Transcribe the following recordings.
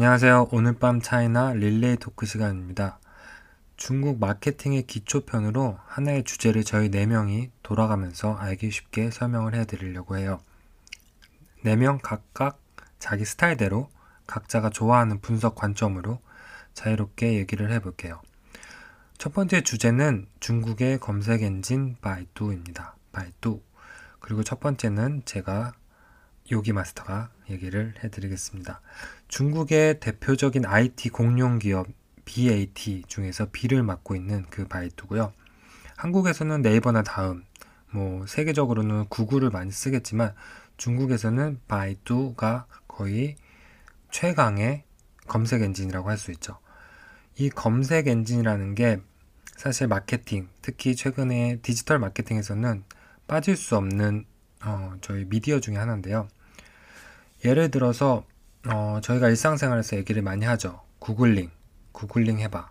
안녕하세요. 오늘 밤 차이나 릴레이 토크 시간입니다. 중국 마케팅의 기초편으로 하나의 주제를 저희 4명이 돌아가면서 알기 쉽게 설명을 해드리려고 해요. 4명 각각 자기 스타일대로 각자가 좋아하는 분석 관점으로 자유롭게 얘기를 해볼게요. 첫 번째 주제는 중국의 검색 엔진 바이두입니다. 바이두. 그리고 첫 번째는 제가 요기 마스터가 얘기를 해드리겠습니다. 중국의 대표적인 IT 공룡 기업 BAT 중에서 B를 맡고 있는 그 바이두고요. 한국에서는 네이버나 다음, 뭐 세계적으로는 구글을 많이 쓰겠지만 중국에서는 바이두가 거의 최강의 검색 엔진이라고 할 수 있죠. 이 검색 엔진이라는 게 사실 마케팅, 특히 최근에 디지털 마케팅에서는 빠질 수 없는 어, 저희 미디어 중에 하나인데요. 예를 들어서 어, 저희가 일상생활에서 얘기를 많이 하죠. 구글링, 구글링 해봐.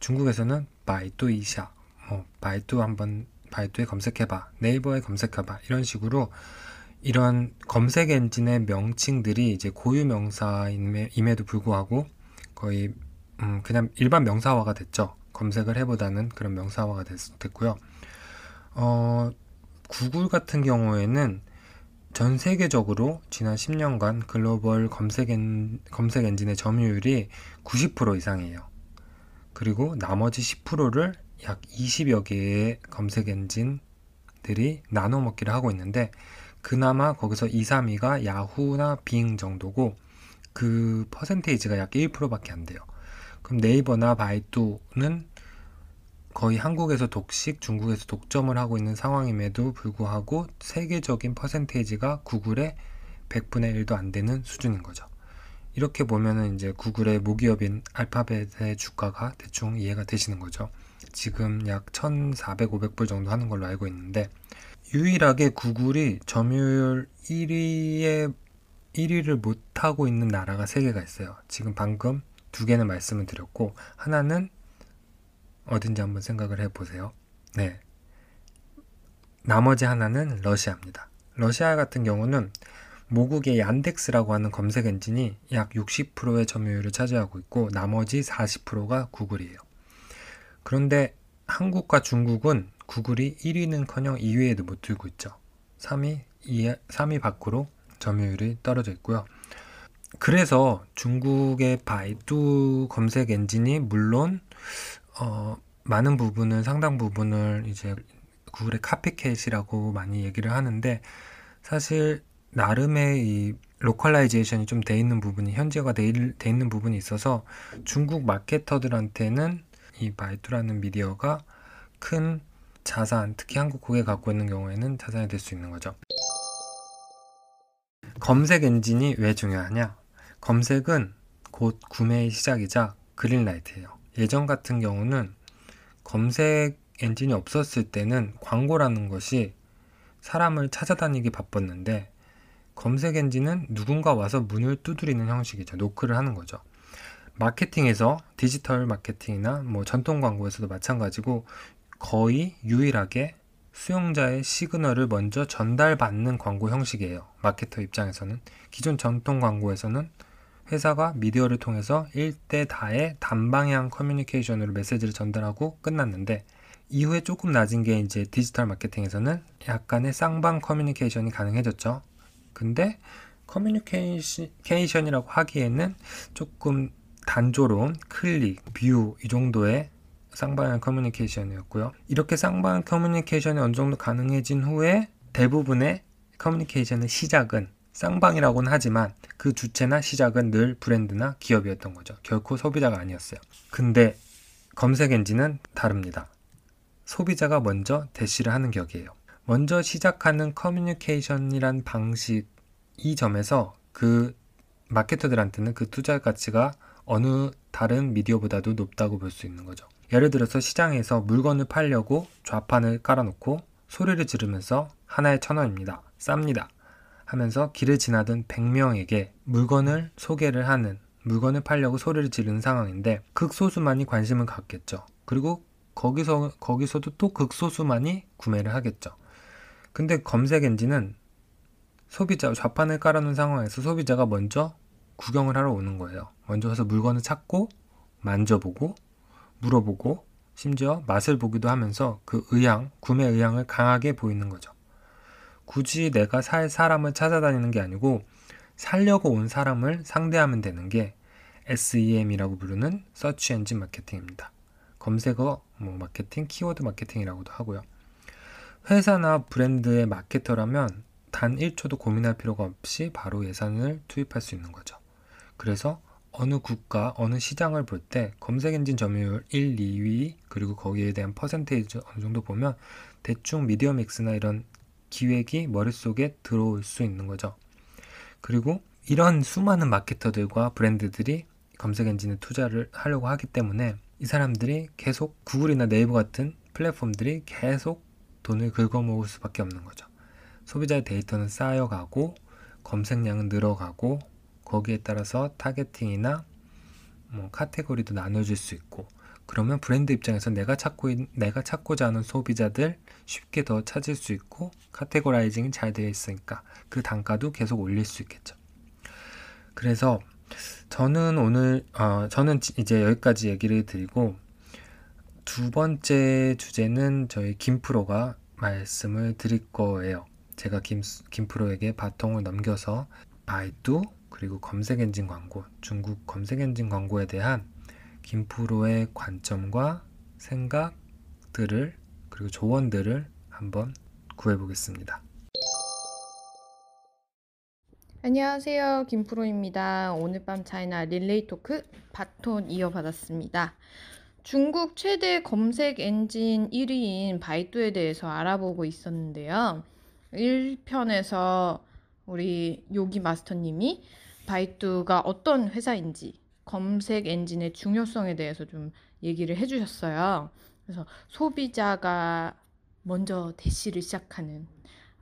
중국에서는 바이두 이샤, 뭐 바이두 한번 바이두에 검색해봐, 네이버에 검색해봐 이런 식으로 이런 검색 엔진의 명칭들이 이제 고유 명사임에도 불구하고 거의 음, 그냥 일반 명사화가 됐죠. 검색을 해보다는 그런 명사화가 됐, 됐고요. 어, 구글 같은 경우에는 전 세계적으로 지난 10년간 글로벌 검색, 엔, 검색 엔진의 점유율이 90% 이상이에요. 그리고 나머지 10%를 약 20여 개의 검색 엔진들이 나눠 먹기를 하고 있는데 그나마 거기서 2, 3위가 야후나 빙 정도고 그 퍼센테이지가 약 1%밖에 안 돼요. 그럼 네이버나 바이두는 거의 한국에서 독식, 중국에서 독점을 하고 있는 상황임에도 불구하고 세계적인 퍼센테이지가 구글의 100분의 1도 안 되는 수준인 거죠. 이렇게 보면은 이제 구글의 모기업인 알파벳의 주가가 대충 이해가 되시는 거죠. 지금 약 1,400, 500불 정도 하는 걸로 알고 있는데 유일하게 구글이 점유율 1위에 1위를 못 하고 있는 나라가 세 개가 있어요. 지금 방금 두 개는 말씀을 드렸고 하나는 어딘지 한번 생각을 해보세요. 네. 나머지 하나는 러시아입니다. 러시아 같은 경우는 모국의 얀덱스라고 하는 검색 엔진이 약 60%의 점유율을 차지하고 있고 나머지 40%가 구글이에요. 그런데 한국과 중국은 구글이 1위는커녕 2위에도 못 들고 있죠. 3위, 2위, 3위 밖으로 점유율이 떨어져 있고요. 그래서 중국의 바이두 검색 엔진이 물론 어, 많은 부분을 상당 부분을 이제 구글의 copycat이라고 많이 얘기를 하는데 사실 나름의 이 localization이 좀 돼 있는 부분이 현지화가 돼, 돼 있는 부분이 있어서 중국 마케터들한테는 이 바이두라는 미디어가 큰 자산, 특히 한국 국에 갖고 있는 경우에는 자산이 될 수 있는 거죠. 검색 엔진이 왜 중요하냐? 검색은 곧 구매의 시작이자 green light예요. 예전 같은 경우는 검색 엔진이 없었을 때는 광고라는 것이 사람을 찾아다니기 바빴는데 검색 엔진은 누군가 와서 문을 두드리는 형식이죠. 노크를 하는 거죠. 마케팅에서 디지털 마케팅이나 뭐 전통 광고에서도 마찬가지고 거의 유일하게 수용자의 시그널을 먼저 전달받는 광고 형식이에요. 마케터 입장에서는 기존 전통 광고에서는 회사가 미디어를 통해서 1대 다의 단방향 커뮤니케이션으로 메시지를 전달하고 끝났는데 이후에 조금 나은 게 이제 디지털 마케팅에서는 약간의 쌍방 커뮤니케이션이 가능해졌죠. 근데 커뮤니케이션이라고 하기에는 조금 단조로운 클릭, view 이 정도의 쌍방향 커뮤니케이션이었고요. 이렇게 쌍방향 커뮤니케이션이 어느 정도 가능해진 후에 대부분의 커뮤니케이션의 시작은 쌍방이라고는 하지만 그 주체나 시작은 늘 브랜드나 기업이었던 거죠. 결코 소비자가 아니었어요. 근데 검색 엔진은 다릅니다. 소비자가 먼저 대시를 하는 격이에요. 먼저 시작하는 커뮤니케이션이란 방식 이 점에서 그 마케터들한테는 그 투자 가치가 어느 다른 미디어보다도 높다고 볼 수 있는 거죠. 예를 들어서 시장에서 물건을 팔려고 좌판을 깔아놓고 소리를 지르면서 하나에 천 원입니다. 쌉니다. 하면서 길을 지나던 100명에게 물건을 소개를 하는 물건을 팔려고 소리를 지르는 상황인데 극소수만이 관심을 갖겠죠. 그리고 거기서 거기서도 또 극소수만이 구매를 하겠죠. 근데 검색 엔진은 소비자 좌판을 깔아놓은 상황에서 소비자가 먼저 구경을 하러 오는 거예요. 먼저 와서 물건을 찾고 만져보고 물어보고 심지어 맛을 보기도 하면서 그 의향, 구매 의향을 강하게 보이는 거죠. 굳이 내가 살 사람을 찾아다니는 게 아니고 살려고 온 사람을 상대하면 되는 게 SEM이라고 부르는 search engine marketing입니다. 검색어 뭐 마케팅, 키워드 마케팅이라고도 하고요. 회사나 브랜드의 마케터라면 단 1초도 고민할 필요가 없이 바로 예산을 투입할 수 있는 거죠. 그래서 어느 국가, 어느 시장을 볼 때 검색 엔진 점유율 1, 2위 그리고 거기에 대한 퍼센테이지 어느 정도 보면 대충 미디어 믹스나 이런 기획이 머릿속에 들어올 수 있는 거죠. 그리고 이런 수많은 마케터들과 브랜드들이 검색 엔진에 투자를 하려고 하기 때문에 이 사람들이 계속 구글이나 네이버 같은 플랫폼들이 계속 돈을 긁어모을 수밖에 없는 거죠. 소비자의 데이터는 쌓여가고 검색량은 늘어가고 거기에 따라서 targeting이나 뭐 카테고리도 나눠질 수 있고 그러면 브랜드 입장에서 내가 찾고 있, 내가 찾고자 하는 소비자들 쉽게 더 찾을 수 있고 categorizing이 잘 되어 있으니까 그 단가도 계속 올릴 수 있겠죠. 그래서 저는 오늘 어, 저는 이제 여기까지 얘기를 드리고 두 번째 주제는 저희 김프로가 말씀을 드릴 거예요. 제가 김, 김프로에게 바통을 넘겨서 바이두 그리고 검색 엔진 광고, 중국 검색 엔진 광고에 대한 김프로의 관점과 생각들을 그리고 조언들을 한번 구해보겠습니다. 안녕하세요. 김프로입니다. 오늘 밤 차이나 릴레이 토크 바톤 이어받았습니다. 중국 최대 검색 엔진 1위인 바이두에 대해서 알아보고 있었는데요. 1편에서 우리 요기 마스터님이 바이두가 어떤 회사인지 검색 엔진의 중요성에 대해서 좀 얘기를 해주셨어요. 그래서 소비자가 먼저 대시를 시작하는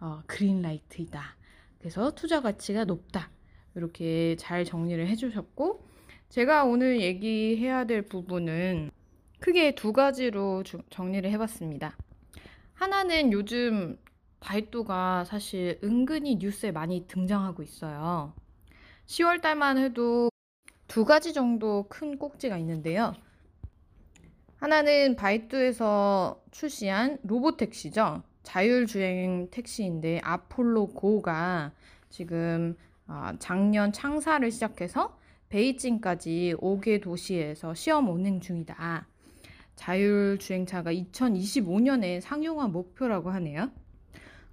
어, 그린라이트이다. 그래서 투자 가치가 높다. 이렇게 잘 정리를 해주셨고, 제가 오늘 얘기해야 될 부분은 크게 두 가지로 주, 정리를 해봤습니다. 하나는 요즘 바이두가 사실 은근히 뉴스에 많이 등장하고 있어요. 10월 달만 해도 두 가지 정도 큰 꼭지가 있는데요. 하나는 바이두에서 출시한 로보택시죠. 자율주행 택시인데 아폴로 고가 지금 아, 작년 창사를 시작해서 베이징까지 5개 도시에서 시험 운행 중이다. 자율주행차가 2025년에 상용화 목표라고 하네요.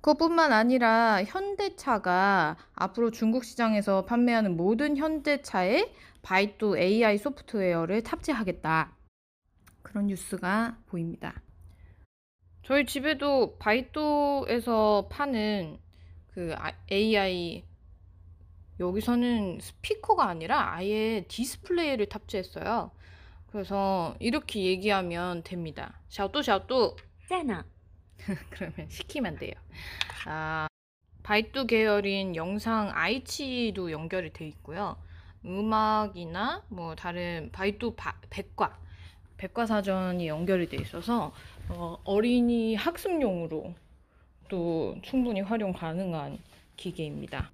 그것뿐만 아니라 현대차가 앞으로 중국 시장에서 판매하는 모든 현대차에 바이두 AI 소프트웨어를 탑재하겠다. 그런 뉴스가 보입니다. 저희 집에도 바이두에서 파는 그 AI 여기서는 스피커가 아니라 아예 디스플레이를 탑재했어요. 그래서 이렇게 얘기하면 됩니다. 小度小度 在呢 그러면 시키면 돼요. 아, 바이두 계열인 영상 아이치이도 연결이 돼 있고요. 음악이나 뭐 다른 바이두 바, 백과 백과사전이 연결이 돼 있어서 어, 어린이 학습용으로 또 충분히 활용 가능한 기계입니다.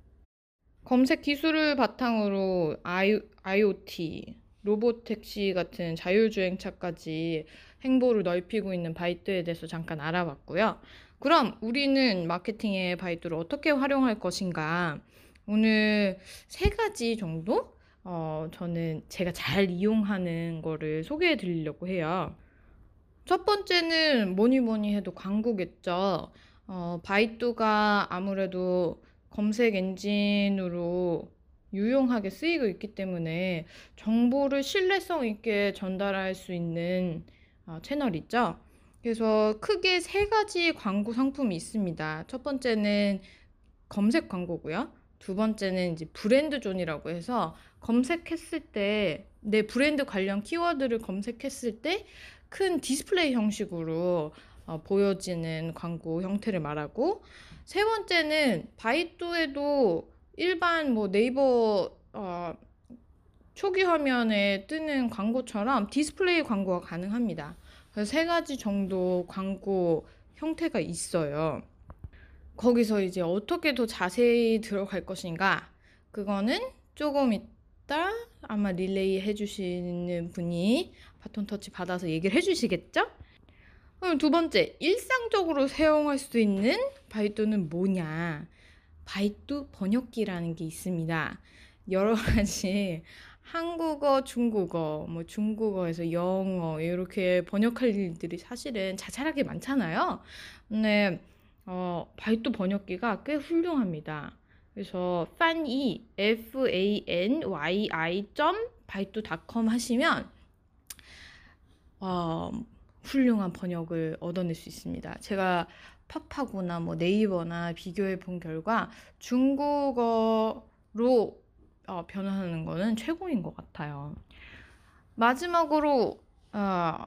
검색 기술을 바탕으로 I, IoT, 로보택시 같은 자율주행차까지 행보를 넓히고 있는 바이두에 대해서 잠깐 알아봤고요. 그럼 우리는 마케팅의 바이두를 어떻게 활용할 것인가? 오늘 세 가지 정도? 어, 저는 제가 잘 이용하는 거를 소개해 드리려고 해요. 첫 번째는 뭐니 뭐니 해도 광고겠죠. 어, 바이두가 아무래도 검색 엔진으로 유용하게 쓰이고 있기 때문에 정보를 신뢰성 있게 전달할 수 있는 어, 채널이죠. 그래서 크게 세 가지 광고 상품이 있습니다. 첫 번째는 검색 광고고요. 두 번째는 이제 브랜드 존이라고 해서 검색했을 때 내 브랜드 관련 키워드를 검색했을 때 큰 디스플레이 형식으로 어, 보여지는 광고 형태를 말하고 세 번째는 바이두에도 일반 뭐 네이버 어, 초기 화면에 뜨는 광고처럼 디스플레이 광고가 가능합니다. 그래서 세 가지 정도 광고 형태가 있어요. 거기서 이제 어떻게 더 자세히 들어갈 것인가? 그거는 조금 맞다. 아마 릴레이 해주시는 분이 바톤 터치 받아서 얘기를 해주시겠죠? 그럼 두 번째, 일상적으로 사용할 수 있는 바이두는 뭐냐? 바이두 번역기라는 게 있습니다. 여러 가지 한국어, 중국어, 뭐 중국어에서 영어 이렇게 번역할 일들이 사실은 자잘하게 많잖아요. 근데 어, 바이두 번역기가 꽤 훌륭합니다. 그래서 fanyi f a n y i 바이두닷컴 하시면 어, 훌륭한 번역을 얻어낼 수 있습니다. 제가 팝하고나 뭐 네이버나 비교해 본 결과 중국어로 어, 변환하는 거는 최고인 것 같아요. 마지막으로 어,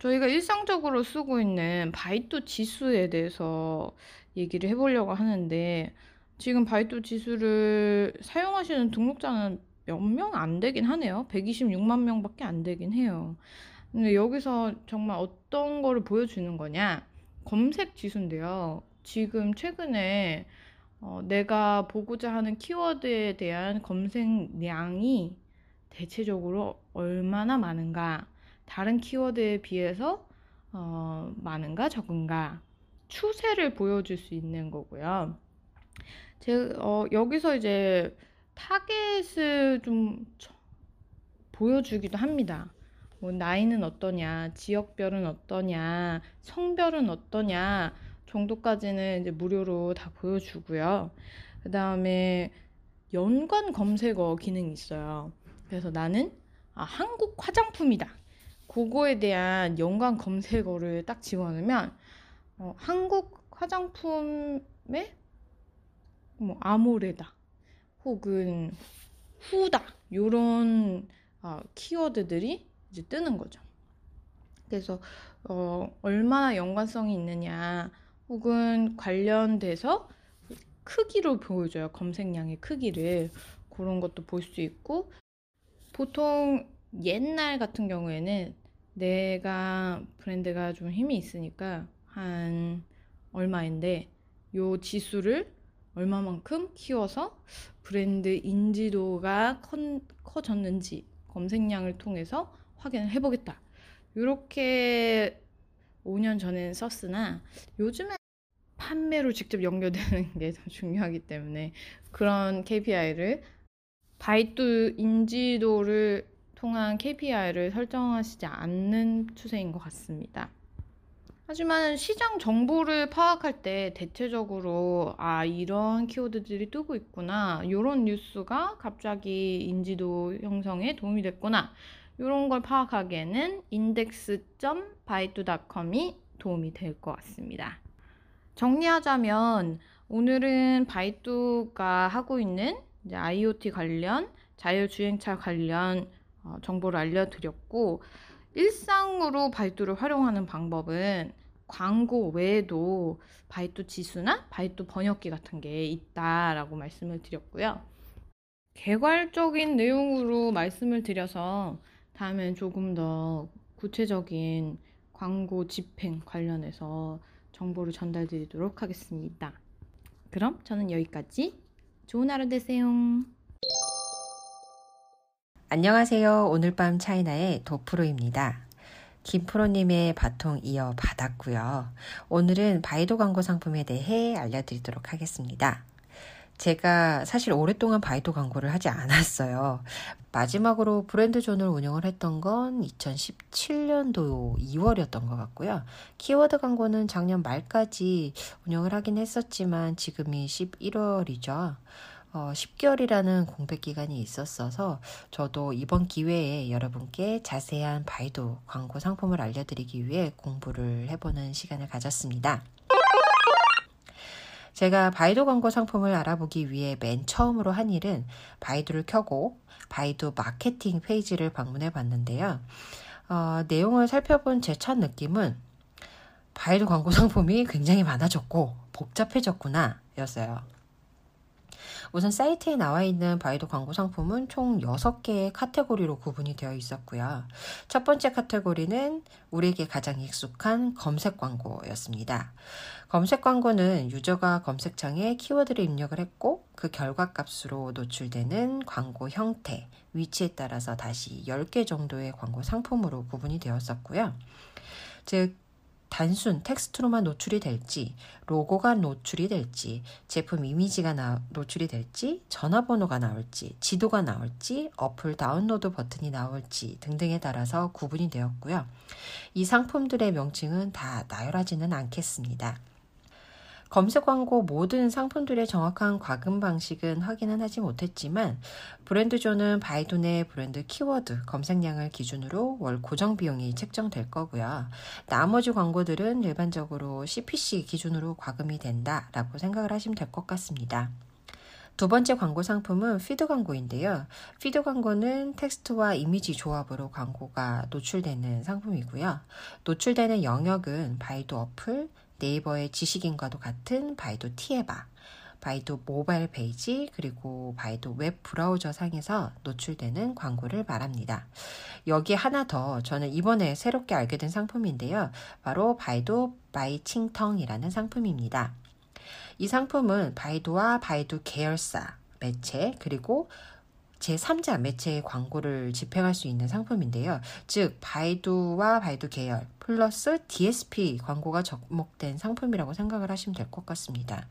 저희가 일상적으로 쓰고 있는 바이두 지수에 대해서 얘기를 해보려고 하는데 지금 바이두 지수를 사용하시는 등록자는 몇 명 안 되긴 하네요. 126만 명밖에 안 되긴 해요. 근데 여기서 정말 어떤 거를 보여주는 거냐? 검색 지수인데요. 지금 최근에 어, 내가 보고자 하는 키워드에 대한 검색량이 대체적으로 얼마나 많은가, 다른 키워드에 비해서 어, 많은가 적은가 추세를 보여줄 수 있는 거고요. 제, 어, 여기서 이제 타겟을 좀 보여주기도 합니다. 뭐 나이는 어떠냐, 지역별은 어떠냐, 성별은 어떠냐 정도까지는 이제 무료로 다 보여주고요. 그 다음에 연관 검색어 기능이 있어요. 그래서 나는 아, 한국 화장품이다. 그거에 대한 연관 검색어를 딱 집어넣으면 어, 한국 화장품의 뭐 아모레다 혹은 후다 요런 어, 키워드들이 이제 뜨는 거죠. 그래서 어, 얼마나 연관성이 있느냐 혹은 관련돼서 크기로 보여줘요. 검색량의 크기를 그런 것도 볼 수 있고 보통 옛날 같은 경우에는 내가 브랜드가 좀 힘이 있으니까 한 얼마인데 요 지수를 얼마만큼 키워서 브랜드 인지도가 커졌는지 검색량을 통해서 확인을 해보겠다. 이렇게 5년 전에는 썼으나 요즘에 판매로 직접 연결되는 게 더 중요하기 때문에 그런 KPI를 바이두 인지도를 통한 KPI를 설정하시지 않는 추세인 것 같습니다. 하지만 시장 정보를 파악할 때 대체적으로 아 이런 키워드들이 뜨고 있구나 이런 뉴스가 갑자기 인지도 형성에 도움이 됐구나 이런 걸 파악하기에는 index.baidu.com이 도움이 될 것 같습니다. 정리하자면 오늘은 바이두가 하고 있는 IoT 관련 자율주행차 관련 어, 정보를 알려드렸고 일상으로 바이두를 활용하는 방법은 광고 외에도 바이두 지수나 바이두 번역기 같은 게 있다라고 말씀을 드렸고요. 개괄적인 내용으로 말씀을 드려서 다음엔 조금 더 구체적인 광고 집행 관련해서 정보를 전달 드리도록 하겠습니다. 그럼 저는 여기까지. 좋은 하루 되세요. 안녕하세요. 오늘 밤 차이나의 도프로입니다. 김프로님의 바통 이어 받았고요. 오늘은 바이도 광고 상품에 대해 알려드리도록 하겠습니다. 제가 사실 오랫동안 바이도 광고를 하지 않았어요. 마지막으로 브랜드 존을 운영을 했던 건 2017년도 2월이었던 것 같고요. 키워드 광고는 작년 말까지 운영을 하긴 했었지만 지금이 11월이죠. 어, 10개월이라는 공백 기간이 있었어서 저도 이번 기회에 여러분께 자세한 바이도 광고 상품을 알려드리기 위해 공부를 해보는 시간을 가졌습니다. 제가 바이두 광고 상품을 알아보기 위해 맨 처음으로 한 일은 바이두를 켜고 바이두 마케팅 페이지를 방문해 봤는데요. 어, 내용을 살펴본 제 첫 느낌은 바이두 광고 상품이 굉장히 많아졌고 복잡해졌구나 였어요. 우선 사이트에 나와 있는 바이두 광고 상품은 총 6개의 카테고리로 구분이 되어 있었고요. 첫 번째 카테고리는 우리에게 가장 익숙한 검색 광고였습니다. 검색 광고는 유저가 검색창에 키워드를 입력을 했고 그 결과 값으로 노출되는 광고 형태, 위치에 따라서 다시 10개 정도의 광고 상품으로 구분이 되었었고요. 즉 단순 텍스트로만 노출이 될지, 로고가 노출이 될지, 제품 이미지가 나, 노출이 될지, 전화번호가 나올지, 지도가 나올지, 어플 다운로드 버튼이 나올지 등등에 따라서 구분이 되었고요. 이 상품들의 명칭은 다 나열하지는 않겠습니다. 검색 광고 모든 상품들의 정확한 과금 방식은 확인은 하지 못했지만 브랜드존은 바이두 내 브랜드 키워드 검색량을 기준으로 월 고정 비용이 책정될 거고요. 나머지 광고들은 일반적으로 CPC 기준으로 과금이 된다라고 생각을 하시면 될 것 같습니다. 두 번째 광고 상품은 피드 광고인데요. 피드 광고는 텍스트와 이미지 조합으로 광고가 노출되는 상품이고요. 노출되는 영역은 바이두 어플, 네이버의 지식인과도 같은 바이두 티에바, 바이두 모바일 페이지, 그리고 바이두 웹 브라우저 상에서 노출되는 광고를 말합니다. 여기 하나 더 저는 이번에 새롭게 알게 된 상품인데요. 바로 바이두 바이칭텅이라는 상품입니다. 이 상품은 바이두와 바이두 계열사, 매체, 그리고 제3자 매체의 광고를 집행할 수 있는 상품인데요. 즉, 바이두와 바이두 계열 플러스 DSP 광고가 접목된 상품이라고 생각을 하시면 될 것 같습니다.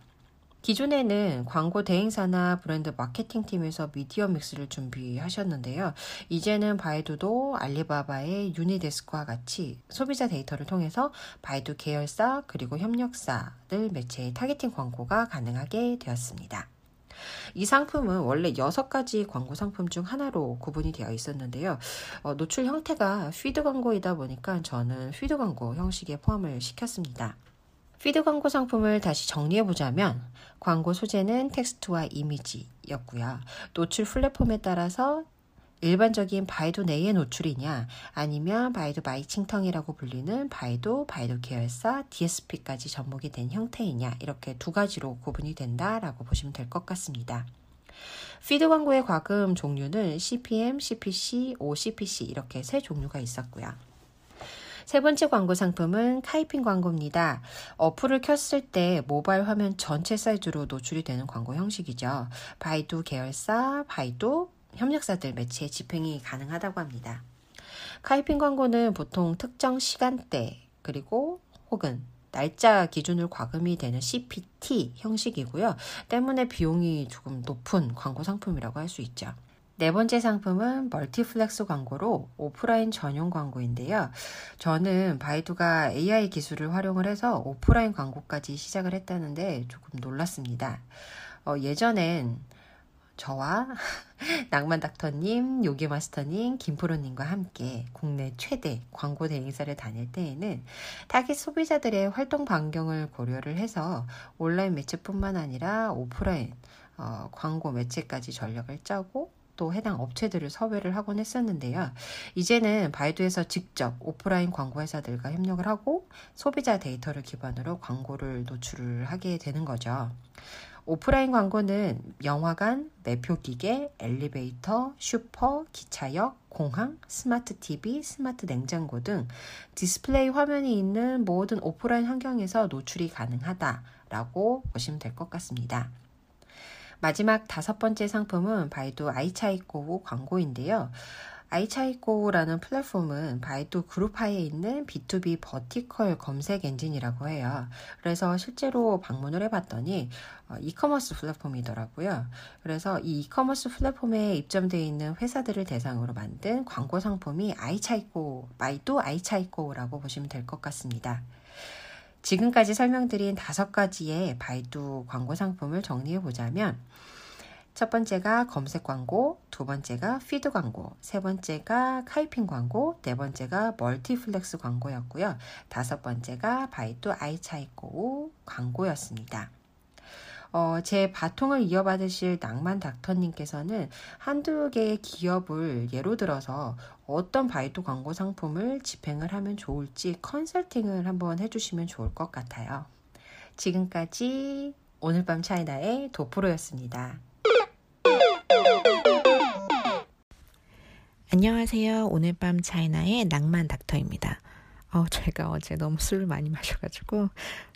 기존에는 광고 대행사나 브랜드 마케팅 팀에서 미디어 믹스를 준비하셨는데요. 이제는 바이두도 알리바바의 유니데스크와 같이 소비자 데이터를 통해서 바이두 계열사 그리고 협력사들 매체의 targeting 광고가 가능하게 되었습니다. 이 상품은 원래 6가지 광고 상품 중 하나로 구분이 되어 있었는데요. 어, 노출 형태가 피드 광고이다 보니까 저는 피드 광고 형식에 포함을 시켰습니다. 피드 광고 상품을 다시 정리해 보자면 광고 소재는 텍스트와 이미지였고요. 노출 플랫폼에 따라서 일반적인 바이두 내의 노출이냐 아니면 바이두 바이칭텅이라고 불리는 바이두 바이두 계열사 DSP까지 접목이 된 형태이냐 이렇게 두 가지로 구분이 된다라고 보시면 될 것 같습니다. 피드 광고의 과금 종류는 CPM, CPC, OCPC 이렇게 세 종류가 있었고요. 세 번째 광고 상품은 카이핑 광고입니다. 어플을 켰을 때 모바일 화면 전체 사이즈로 노출이 되는 광고 형식이죠. 바이두 계열사, 바이두 협력사들 매체에 집행이 가능하다고 합니다. 카이핑 광고는 보통 특정 시간대 그리고 혹은 날짜 기준으로 과금이 되는 CPT 형식이고요. 때문에 비용이 조금 높은 광고 상품이라고 할 수 있죠. 네 번째 상품은 멀티플렉스 광고로 오프라인 전용 광고인데요. 저는 바이두가 AI 기술을 활용을 해서 오프라인 광고까지 시작을 했다는데 조금 놀랐습니다. 어, 예전엔 저와 낭만 닥터님, 요기 마스터님, 김프로님과 함께 국내 최대 광고 대행사를 다닐 때에는 타깃 소비자들의 활동 반경을 고려를 해서 온라인 매체뿐만 아니라 오프라인 어, 광고 매체까지 전략을 짜고 또 해당 업체들을 섭외를 하곤 했었는데요. 이제는 바이두에서 직접 오프라인 광고 회사들과 협력을 하고 소비자 데이터를 기반으로 광고를 노출을 하게 되는 거죠. 오프라인 광고는 영화관, 매표 기계, 엘리베이터, 슈퍼, 기차역, 공항, 스마트 TV, 스마트 냉장고 등 디스플레이 화면이 있는 모든 오프라인 환경에서 노출이 가능하다라고 보시면 될 것 같습니다. 마지막 다섯 번째 상품은 바이두 아이차이코 광고인데요. 아이차이코라는 플랫폼은 바이두 그룹하에 있는 B2B vertical 검색 엔진이라고 해요. 그래서 실제로 방문을 해봤더니 어, 이커머스 플랫폼이더라고요. 그래서 이 이커머스 플랫폼에 입점되어 있는 회사들을 대상으로 만든 광고 상품이 아이차이코, 바이두 아이차이코라고 보시면 될 것 같습니다. 지금까지 설명드린 다섯 가지의 바이두 광고 상품을 정리해 보자면 첫 번째가 검색 광고, 두 번째가 피드 광고, 세 번째가 카이핑 광고, 네 번째가 멀티플렉스 광고였고요. 다섯 번째가 바이두 아이차이코 광고였습니다. 어, 제 바통을 이어받으실 낭만 닥터님께서는 한두 개의 기업을 예로 들어서 어떤 바이두 광고 상품을 집행을 하면 좋을지 컨설팅을 한번 해주시면 좋을 것 같아요. 지금까지 오늘 밤 차이나의 도프로였습니다. 안녕하세요. 오늘 밤 차이나의 낭만 닥터입니다. 어, 제가 어제 너무 술을 많이 마셔가지고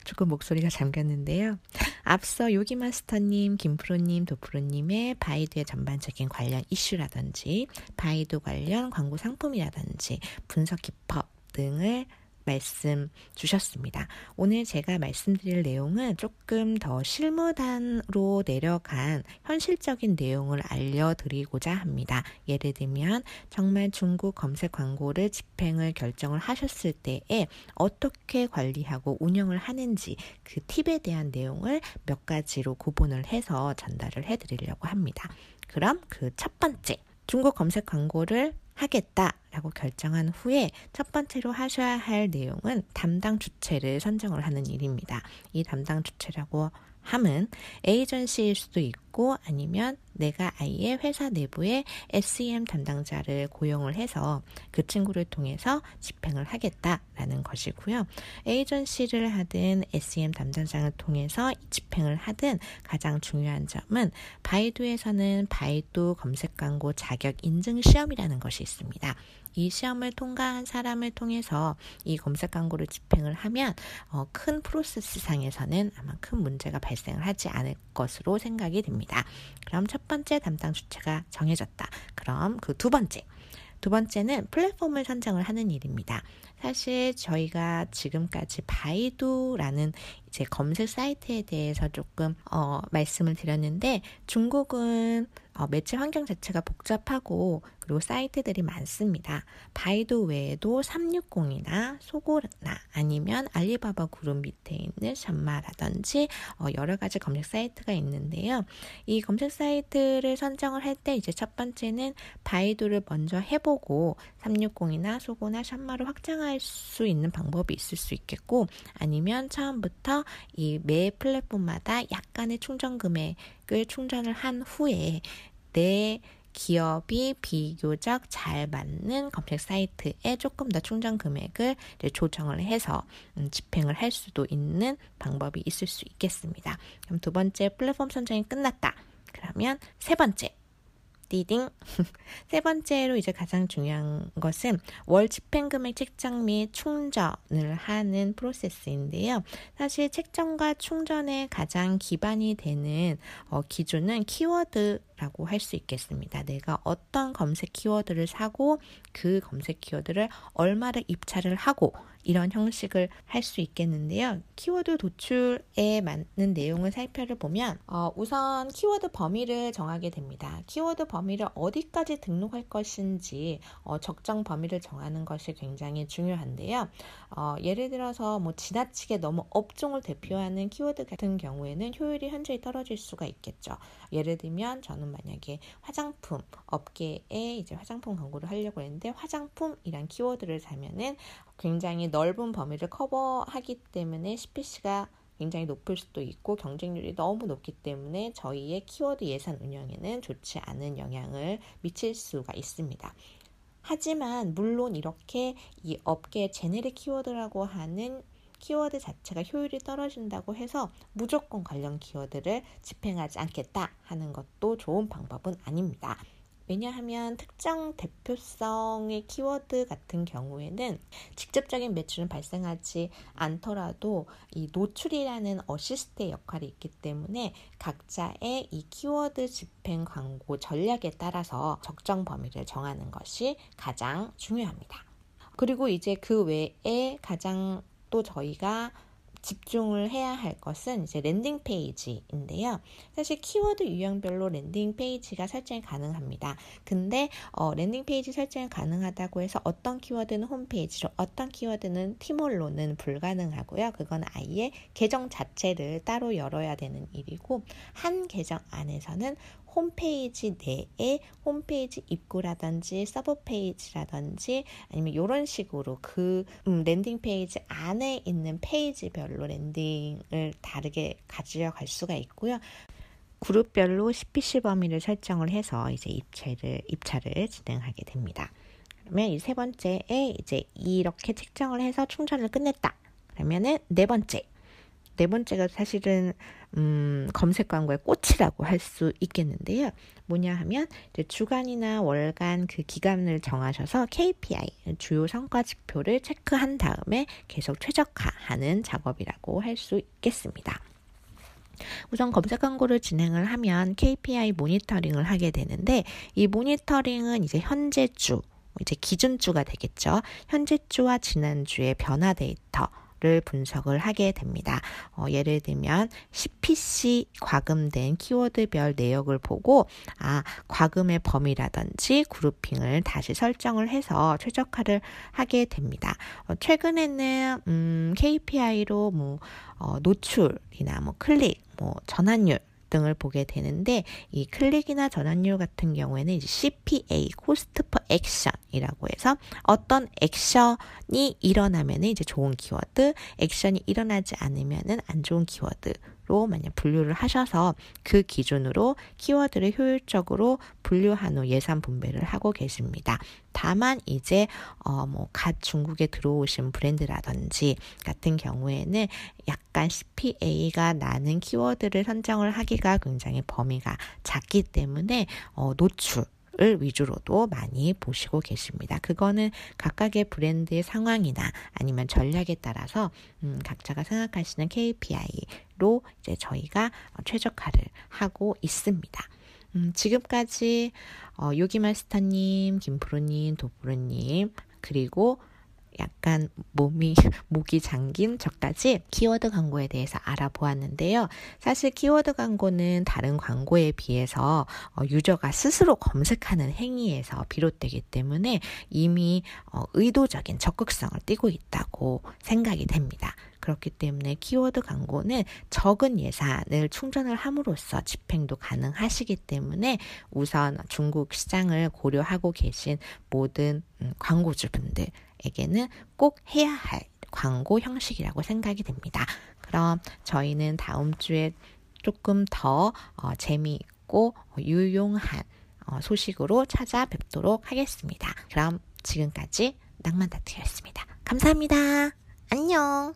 조금 목소리가 잠겼는데요. 앞서 요기마스터님, 김프로님, 도프로님의 바이두의 전반적인 관련 이슈라든지 바이두 관련 광고 상품이라든지 분석 기법 등을 말씀 주셨습니다. 오늘 제가 말씀드릴 내용은 조금 더 실무단으로 내려간 현실적인 내용을 알려드리고자 합니다. 예를 들면 정말 중국 검색 광고를 집행을 결정을 하셨을 때에 어떻게 관리하고 운영을 하는지 그 팁에 대한 내용을 몇 가지로 구분을 해서 전달을 해드리려고 합니다. 그럼 그 첫 번째 중국 검색 광고를 하겠다 라고 결정한 후에 첫 번째로 하셔야 할 내용은 담당 주체를 선정을 하는 일입니다. 이 담당 주체라고 함은 에이전시일 수도 있고 아니면 내가 아예 회사 내부에 SEM 담당자를 고용을 해서 그 친구를 통해서 집행을 하겠다라는 것이고요. 에이전시를 하든 SEM 담당자를 통해서 집행을 하든 가장 중요한 점은 바이두에서는 바이두 검색 광고 자격 인증 시험이라는 것이 있습니다. 이 시험을 통과한 사람을 통해서 이 검색 광고를 집행을 하면 어, 큰 프로세스 상에서는 아마 큰 문제가 발생을 하지 않을 것으로 생각이 됩니다. 그럼 첫 번째 담당 주체가 정해졌다. 그럼 그 두 번째. 두 번째는 플랫폼을 선정을 하는 일입니다. 사실 저희가 지금까지 바이두라는 이제 검색 사이트에 대해서 조금 어, 말씀을 드렸는데 중국은 어, 매체 환경 자체가 복잡하고 그리고 사이트들이 많습니다. 바이두 외에도 360이나 소고나 아니면 알리바바 그룹 밑에 있는 샴마라든지 어, 여러 가지 검색 사이트가 있는데요. 이 검색 사이트를 선정을 할 때 이제 첫 번째는 바이두를 먼저 해보고 360이나 소고나 샴마를 확장할 수 있는 방법이 있을 수 있겠고 아니면 처음부터 이 매 플랫폼마다 약간의 충전 금액을 충전을 한 후에 내 기업이 비교적 잘 맞는 검색 사이트에 조금 더 충전 금액을 조정을 해서 음, 집행을 할 수도 있는 방법이 있을 수 있겠습니다. 그럼 두 번째 플랫폼 선정이 끝났다. 그러면 세 번째 리딩. 세 번째로 이제 가장 중요한 것은 월 집행금액 책정 및 충전을 하는 프로세스인데요. 사실 책정과 충전의 가장 기반이 되는 어, 기준은 키워드 라고 할 수 있겠습니다. 내가 어떤 검색 키워드를 사고 그 검색 키워드를 얼마를 입찰을 하고 이런 형식을 할 수 있겠는데요. 키워드 도출에 맞는 내용을 살펴보면 어, 우선 키워드 범위를 정하게 됩니다. 키워드 범위를 어디까지 등록할 것인지 어, 적정 범위를 정하는 것이 굉장히 중요한데요. 어, 예를 들어서 뭐 지나치게 너무 업종을 대표하는 키워드 같은 경우에는 효율이 현저히 떨어질 수가 있겠죠. 예를 들면 저는 만약에 화장품 업계에 이제 화장품 광고를 하려고 했는데 화장품이란 키워드를 사면은 굉장히 넓은 범위를 커버하기 때문에 CPC가 굉장히 높을 수도 있고 경쟁률이 너무 높기 때문에 저희의 키워드 예산 운영에는 좋지 않은 영향을 미칠 수가 있습니다. 하지만 물론 이렇게 이 업계 제네릭 키워드라고 하는 키워드 자체가 효율이 떨어진다고 해서 무조건 관련 키워드를 집행하지 않겠다 하는 것도 좋은 방법은 아닙니다. 왜냐하면 특정 대표성의 키워드 같은 경우에는 직접적인 매출은 발생하지 않더라도 이 노출이라는 어시스트의 역할이 있기 때문에 각자의 이 키워드 집행 광고 전략에 따라서 적정 범위를 정하는 것이 가장 중요합니다. 그리고 이제 그 외에 가장 또 저희가 집중을 해야 할 것은 이제 landing page인데요. 사실 키워드 유형별로 landing page가 설정이 가능합니다. 근데 어, landing page 설정이 가능하다고 해서 어떤 키워드는 홈페이지로 어떤 키워드는 티몰로는 불가능하고요. 그건 아예 계정 자체를 따로 열어야 되는 일이고 한 계정 안에서는 홈페이지 내에 홈페이지 입구라든지 sub page라든지 아니면 이런 식으로 그 음, landing page 안에 있는 페이지별로 landing을 다르게 가져갈 수가 있고요. 그룹별로 CPC 범위를 설정을 해서 이제 입찰을 입찰을 진행하게 됩니다. 그러면 이 세 번째에 이제 이렇게 책정을 해서 충전을 끝냈다. 그러면은 네 번째 네 번째가 사실은 음, 검색 광고의 꽃이라고 할 수 있겠는데요. 뭐냐 하면 주간이나 월간 그 기간을 정하셔서 KPI 주요 성과 지표를 체크한 다음에 계속 최적화하는 작업이라고 할 수 있겠습니다. 우선 검색 광고를 진행을 하면 KPI 모니터링을 하게 되는데 이 모니터링은 이제 현재 주 이제 기준주가 되겠죠. 현재 주와 지난주의 변화 데이터 를 분석을 하게 됩니다. 어, 예를 들면 CPC 과금된 키워드별 내역을 보고 아 과금의 범위라든지 그룹핑을 다시 설정을 해서 최적화를 하게 됩니다. 어, 최근에는 음, KPI로 뭐 어, 노출이나 뭐 클릭, 뭐 전환율 등을 보게 되는데 이 클릭이나 전환율 같은 경우에는 이제 CPA cost per action이라고 해서 어떤 액션이 일어나면 이제 좋은 키워드, 액션이 일어나지 않으면은 안 좋은 키워드 로 만약 분류를 하셔서 그 기준으로 키워드를 효율적으로 분류한 후 예산 분배를 하고 계십니다. 다만 이제 어 뭐 갓 중국에 들어오신 브랜드라든지 같은 경우에는 약간 CPA가 나는 키워드를 선정을 하기가 굉장히 범위가 작기 때문에 어 노출 을 위주로도 많이 보시고 계십니다. 그거는 각각의 브랜드의 상황이나 아니면 전략에 따라서 음, 각자가 생각하시는 KPI로 이제 저희가 최적화를 하고 있습니다. 음, 지금까지 어, 요기마스터님, 김프로님, 도프로님 그리고 약간 몸이 목이 잠긴 저까지 키워드 광고에 대해서 알아보았는데요. 사실 키워드 광고는 다른 광고에 비해서 어, 유저가 스스로 검색하는 행위에서 비롯되기 때문에 이미 어, 의도적인 적극성을 띠고 있다고 생각이 됩니다. 그렇기 때문에 키워드 광고는 적은 예산을 충전을 함으로써 집행도 가능하시기 때문에 우선 중국 시장을 고려하고 계신 모든 음, 광고주분들 에게는 꼭 해야 할 광고 형식이라고 생각이 됩니다. 그럼 저희는 다음 주에 조금 더 어, 재미있고 유용한 어, 소식으로 찾아뵙도록 하겠습니다. 그럼 지금까지 낭만다트였습니다. 감사합니다. 안녕!